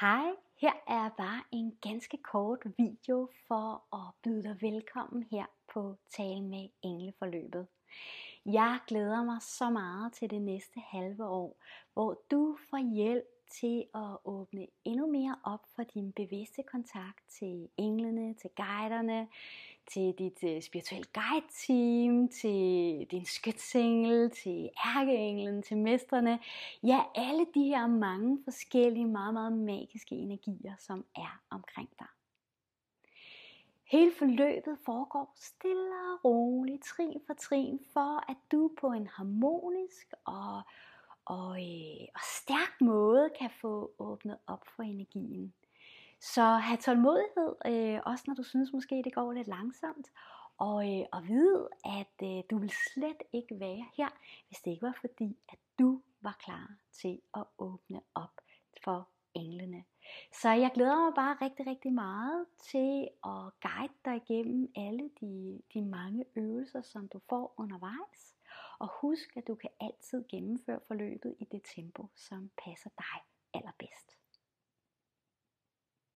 Hej, her er bare en ganske kort video for at byde dig velkommen her på Tale med Engleforløbet. Jeg glæder mig så meget til det næste halve år, hvor du får hjælp til at åbne endnu mere op for din bevidste kontakt til englene, til guiderne, til dit øh, uh, spirituelle guide-team, til din skytsengel, til ærkeenglen, til mesterne. Ja, alle de her mange forskellige, meget, meget magiske energier, som er omkring dig. Hele forløbet foregår stille og roligt, trin for trin, for at du på en harmonisk og og, øh, og stærk måde kan få åbnet op for energien. Så have tålmodighed, øh, også når du synes måske det går lidt langsomt, og, øh, og vide, at øh, du vil slet ikke være her, hvis det ikke var fordi, at du var klar til at åbne op for englene. Så jeg glæder mig bare rigtig, rigtig meget til at guide dig igennem alle de, de mange øvelser, som du får undervejs. Og husk, at du kan altid gennemføre forløbet i det tempo, som passer dig allerbedst.